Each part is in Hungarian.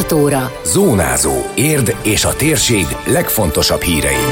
6 óra. Zónázó. Érd és a térség legfontosabb hírei.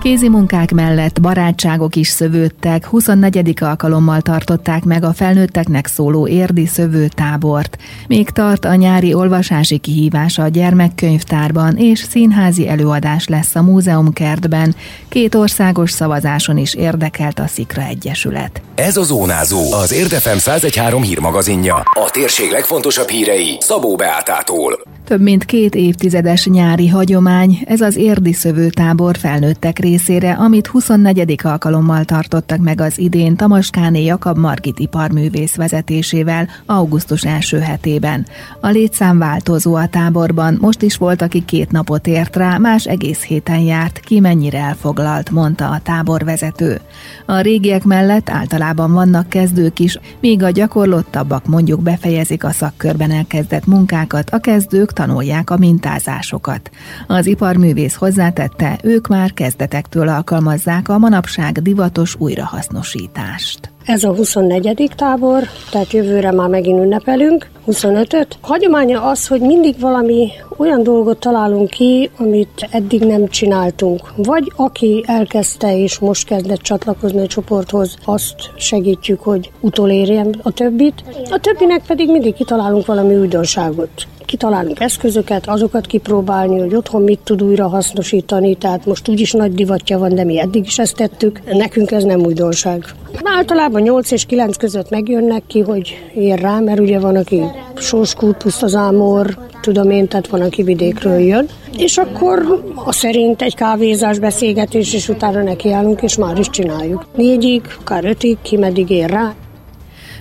Kézi munkák mellett barátságok is szövődtek, 24. alkalommal tartották meg a felnőtteknek szóló érdi szövőtábort. Még tart a nyári olvasási kihívása a gyermekkönyvtárban, és színházi előadás lesz a múzeumkertben. Két országos szavazáson is érdekelt a Szikra Egyesület. Ez a Zónázó, az Érdefem 113 hírmagazinja. A térség legfontosabb hírei Szabó Beátától. Több mint két évtizedes nyári hagyomány, ez az érdi szövőtábor felnőttek részére, amit 24. alkalommal tartottak meg az idén Tamaskáné Jakab Margit iparművész vezetésével augusztus első hetében. A létszám változó a táborban, most is volt, aki két napot ért rá, más egész héten járt, ki mennyire elfoglalt, mondta a táborvezető. A régiek mellett általában vannak kezdők is, míg a gyakorlottabbak mondjuk befejezik a szakkörben elkezdett munkákat, a kezdők tanulják a mintázásokat. Az iparművész hozzátette, ők már kezdetektől alkalmazzák a manapság divatos újrahasznosítást. Ez a 24. tábor, tehát jövőre már megint ünnepelünk, 25-öt. Hagyománya az, hogy mindig valami olyan dolgot találunk ki, amit eddig nem csináltunk. Vagy aki elkezdte és most kezdett csatlakozni a csoporthoz, azt segítjük, hogy utolérjen a többit. A többinek pedig mindig kitalálunk valami újdonságot kitalálunk eszközöket, azokat kipróbálni, hogy otthon mit tud újra hasznosítani, tehát most úgyis nagy divatja van, de mi eddig is ezt tettük. Nekünk ez nem újdonság. Általában 8 és 9 között megjönnek ki, hogy ér rá, mert ugye van, aki Sorskút, Pusztazámor, tudom én, tehát van, aki vidékről jön. És akkor a szerint egy kávézás beszélgetés, és utána nekiállunk, és már is csináljuk. Négyig, akár ötig, ki meddig ér rá.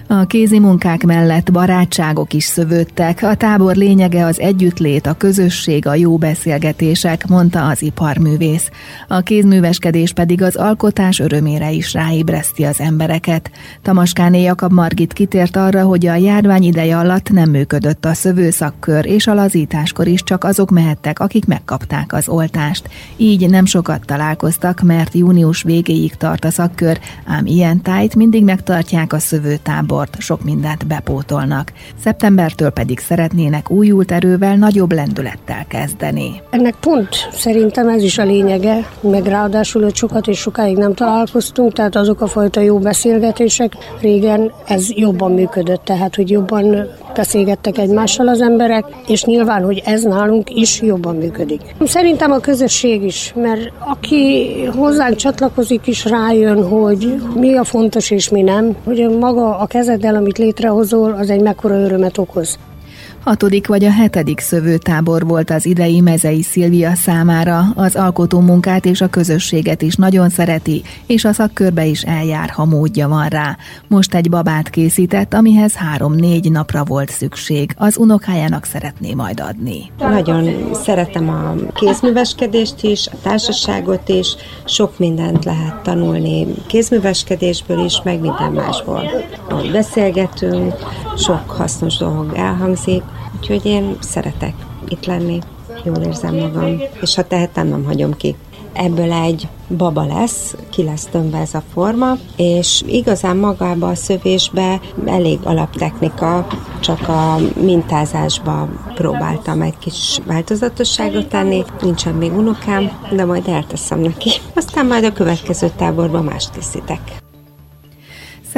A kézi munkák mellett barátságok is szövődtek. A tábor lényege az együttlét, a közösség, a jó beszélgetések, mondta az iparművész. A kézműveskedés pedig az alkotás örömére is ráébreszti az embereket. Tamaskáné Jakab Margit kitért arra, hogy a járvány ideje alatt nem működött a szövőszakkör, és a lazításkor is csak azok mehettek, akik megkapták az oltást. Így nem sokat találkoztak, mert június végéig tart a szakkör, ám ilyen tájt mindig megtartják a szövőtábor tábort, sok mindent bepótolnak. Szeptembertől pedig szeretnének újult erővel, nagyobb lendülettel kezdeni. Ennek pont szerintem ez is a lényege, meg ráadásul, hogy sokat és sokáig nem találkoztunk, tehát azok a fajta jó beszélgetések, régen ez jobban működött, tehát hogy jobban beszélgettek egymással az emberek, és nyilván, hogy ez nálunk is jobban működik. Szerintem a közösség is, mert aki hozzánk csatlakozik is rájön, hogy mi a fontos és mi nem, hogy maga a kezeddel, amit létrehozol, az egy mekkora örömet okoz. Hatodik vagy a hetedik szövőtábor volt az idei Mezei Szilvia számára. Az alkotó munkát és a közösséget is nagyon szereti, és a szakkörbe is eljár, ha módja van rá. Most egy babát készített, amihez három-négy napra volt szükség. Az unokájának szeretné majd adni. Nagyon szeretem a kézműveskedést is, a társaságot is, sok mindent lehet tanulni kézműveskedésből is, meg minden másból. Beszélgetünk, sok hasznos dolog elhangzik, Úgyhogy én szeretek itt lenni, jól érzem magam, és ha tehetem, nem hagyom ki. Ebből egy baba lesz, ki lesz tömve ez a forma, és igazán magába a szövésbe elég alaptechnika, csak a mintázásba próbáltam egy kis változatosságot tenni, nincsen még unokám, de majd elteszem neki. Aztán majd a következő táborban mást készítek.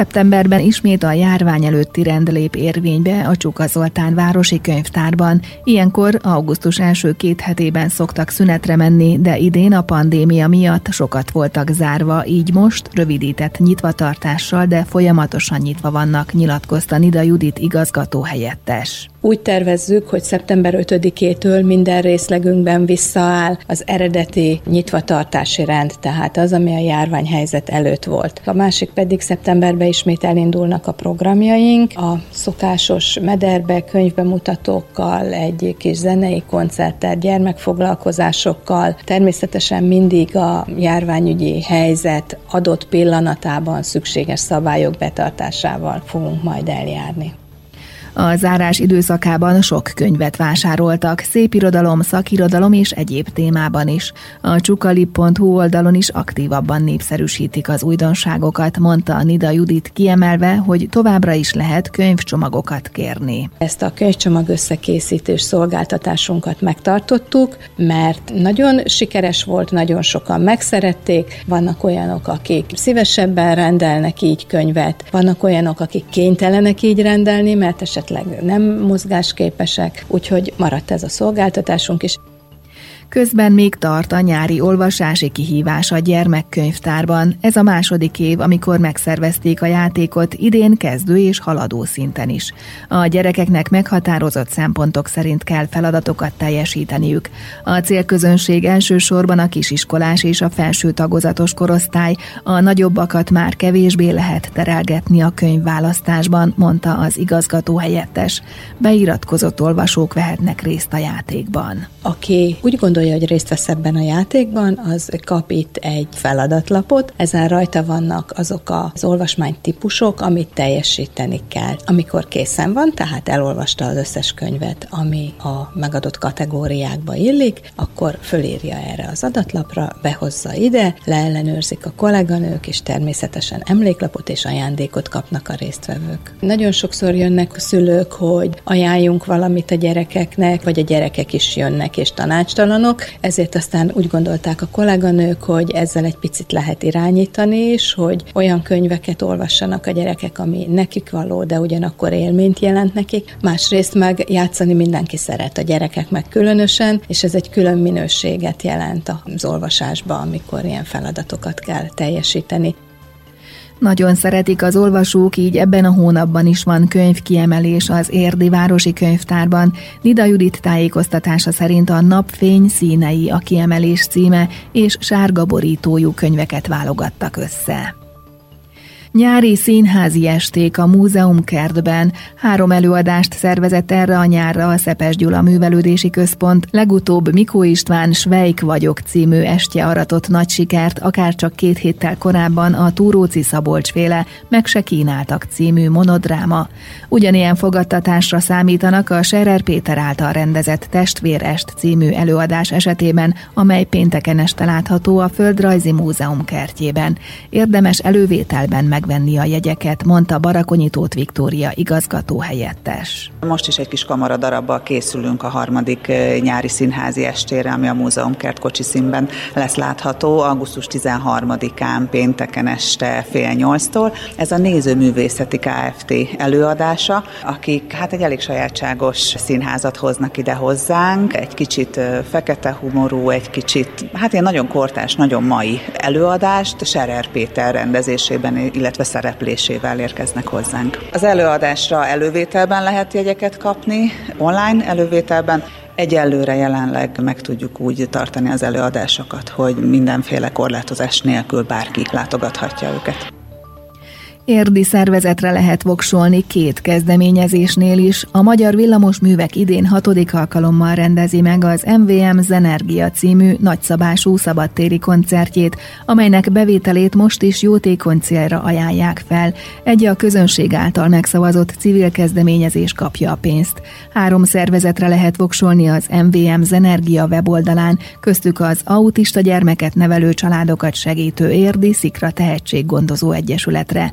Szeptemberben ismét a járvány előtti rend lép érvénybe a Csuka Zoltán városi könyvtárban. Ilyenkor augusztus első két hetében szoktak szünetre menni, de idén a pandémia miatt sokat voltak zárva, így most rövidített nyitvatartással, de folyamatosan nyitva vannak, nyilatkozta Nida Judit igazgató helyettes. Úgy tervezzük, hogy szeptember 5-től minden részlegünkben visszaáll az eredeti nyitvatartási rend, tehát az, ami a járványhelyzet előtt volt. A másik pedig szeptemberben ismét elindulnak a programjaink, a szokásos mederbe, könyvbemutatókkal, egy kis zenei koncerttel, gyermekfoglalkozásokkal, természetesen mindig a járványügyi helyzet adott pillanatában szükséges szabályok betartásával fogunk majd eljárni. A zárás időszakában sok könyvet vásároltak, szépirodalom, szakirodalom és egyéb témában is. A csukali.hu oldalon is aktívabban népszerűsítik az újdonságokat, mondta Nida Judit kiemelve, hogy továbbra is lehet könyvcsomagokat kérni. Ezt a könyvcsomag összekészítés szolgáltatásunkat megtartottuk, mert nagyon sikeres volt, nagyon sokan megszerették, vannak olyanok, akik szívesebben rendelnek így könyvet, vannak olyanok, akik kénytelenek így rendelni, mert esetleg nem mozgásképesek, úgyhogy maradt ez a szolgáltatásunk is. Közben még tart a nyári olvasási kihívás a gyermekkönyvtárban. Ez a második év, amikor megszervezték a játékot, idén kezdő és haladó szinten is. A gyerekeknek meghatározott szempontok szerint kell feladatokat teljesíteniük. A célközönség elsősorban a kisiskolás és a felső tagozatos korosztály, a nagyobbakat már kevésbé lehet terelgetni a könyvválasztásban, mondta az igazgató helyettes. Beiratkozott olvasók vehetnek részt a játékban. Aki úgy gondol, gondolja, hogy részt vesz ebben a játékban, az kap itt egy feladatlapot. Ezen rajta vannak azok az olvasmány típusok, amit teljesíteni kell. Amikor készen van, tehát elolvasta az összes könyvet, ami a megadott kategóriákba illik, akkor fölírja erre az adatlapra, behozza ide, leellenőrzik a kolléganők, és természetesen emléklapot és ajándékot kapnak a résztvevők. Nagyon sokszor jönnek a szülők, hogy ajánljunk valamit a gyerekeknek, vagy a gyerekek is jönnek és tanácstalanok, olyanok, ezért aztán úgy gondolták a kolléganők, hogy ezzel egy picit lehet irányítani is, hogy olyan könyveket olvassanak a gyerekek, ami nekik való, de ugyanakkor élményt jelent nekik. Másrészt meg játszani mindenki szeret, a gyerekek meg különösen, és ez egy külön minőséget jelent az olvasásba, amikor ilyen feladatokat kell teljesíteni. Nagyon szeretik az olvasók, így ebben a hónapban is van könyvkiemelés az Érdi Városi Könyvtárban. Nida Judit tájékoztatása szerint a Napfény színei a kiemelés címe, és sárga borítójú könyveket válogattak össze. Nyári színházi esték a Múzeum kertben. Három előadást szervezett erre a nyárra a Szepes Gyula Művelődési Központ. Legutóbb Mikó István Svejk vagyok című estje aratott nagy sikert, akár csak két héttel korábban a Túróci Szabolcs féle Meg se kínáltak című monodráma. Ugyanilyen fogadtatásra számítanak a Serer Péter által rendezett Testvérest című előadás esetében, amely pénteken este látható a Földrajzi Múzeum kertjében. Érdemes elővételben meg megvenni a jegyeket, mondta Barakonyítót Viktória igazgató helyettes. Most is egy kis kamara darabbal készülünk a harmadik nyári színházi estére, ami a Múzeum Kert kocsi színben lesz látható, augusztus 13-án pénteken este fél nyolctól. Ez a Nézőművészeti Kft. előadása, akik hát egy elég sajátságos színházat hoznak ide hozzánk, egy kicsit fekete humorú, egy kicsit, hát ilyen nagyon kortás, nagyon mai előadást Serer Péter rendezésében, illetve illetve szereplésével érkeznek hozzánk. Az előadásra elővételben lehet jegyeket kapni, online elővételben, Egyelőre jelenleg meg tudjuk úgy tartani az előadásokat, hogy mindenféle korlátozás nélkül bárki látogathatja őket. Érdi szervezetre lehet voksolni két kezdeményezésnél is. A Magyar Villamos Művek idén hatodik alkalommal rendezi meg az MVM Zenergia című nagyszabású szabadtéri koncertjét, amelynek bevételét most is jótékony célra ajánlják fel. Egy a közönség által megszavazott civil kezdeményezés kapja a pénzt. Három szervezetre lehet voksolni az MVM Zenergia weboldalán, köztük az autista gyermeket nevelő családokat segítő Érdi Szikra Tehetséggondozó Egyesületre.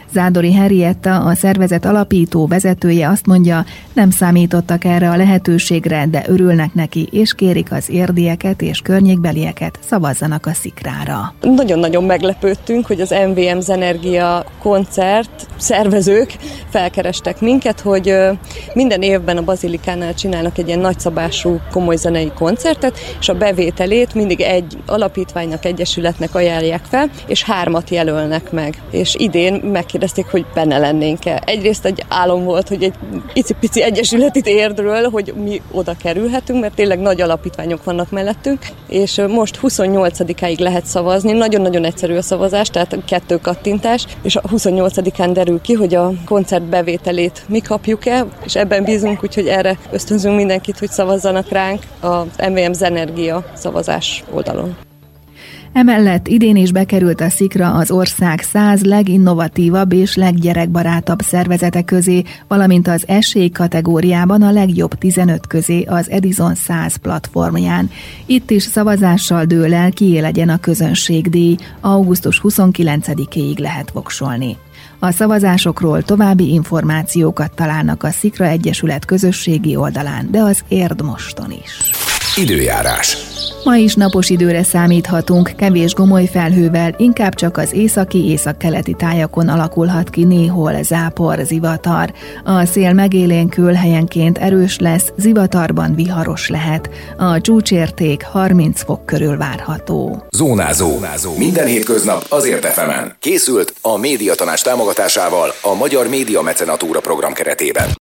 Zádori Henrietta, a szervezet alapító vezetője azt mondja, nem számítottak erre a lehetőségre, de örülnek neki, és kérik az érdieket és környékbelieket szavazzanak a szikrára. Nagyon-nagyon meglepődtünk, hogy az MVM Zenergia koncert szervezők felkerestek minket, hogy minden évben a Bazilikánál csinálnak egy ilyen nagyszabású komoly zenei koncertet, és a bevételét mindig egy alapítványnak, egyesületnek ajánlják fel, és hármat jelölnek meg. És idén megkérdezték, hogy benne lennénk-e. Egyrészt egy álom volt, hogy egy icipici egyesület itt érdről, hogy mi oda kerülhetünk, mert tényleg nagy alapítványok vannak mellettünk, és most 28-áig lehet szavazni. Nagyon-nagyon egyszerű a szavazás, tehát kettő kattintás, és a 28-án derül ki, hogy a koncert bevételét mi kapjuk-e, és ebben bízunk, úgyhogy erre ösztönzünk mindenkit, hogy szavazzanak ránk az MVM Zenergia szavazás oldalon. Emellett idén is bekerült a Szikra az ország száz leginnovatívabb és leggyerekbarátabb szervezete közé, valamint az esély kategóriában a legjobb 15 közé az Edison 100 platformján. Itt is szavazással dől el, kié legyen a közönségdíj. Augusztus 29-ig lehet voksolni. A szavazásokról további információkat találnak a Szikra Egyesület közösségi oldalán, de az Érd moston is. Időjárás. Ma is napos időre számíthatunk, kevés gomoly felhővel, inkább csak az északi északkeleti tájakon alakulhat ki néhol zápor, zivatar. A szél megélénkül helyenként erős lesz, zivatarban viharos lehet. A csúcsérték 30 fok körül várható. Zónázó. Zónázó. Minden hétköznap azért efemen. Készült a médiatanás támogatásával a Magyar Média Mecenatúra program keretében.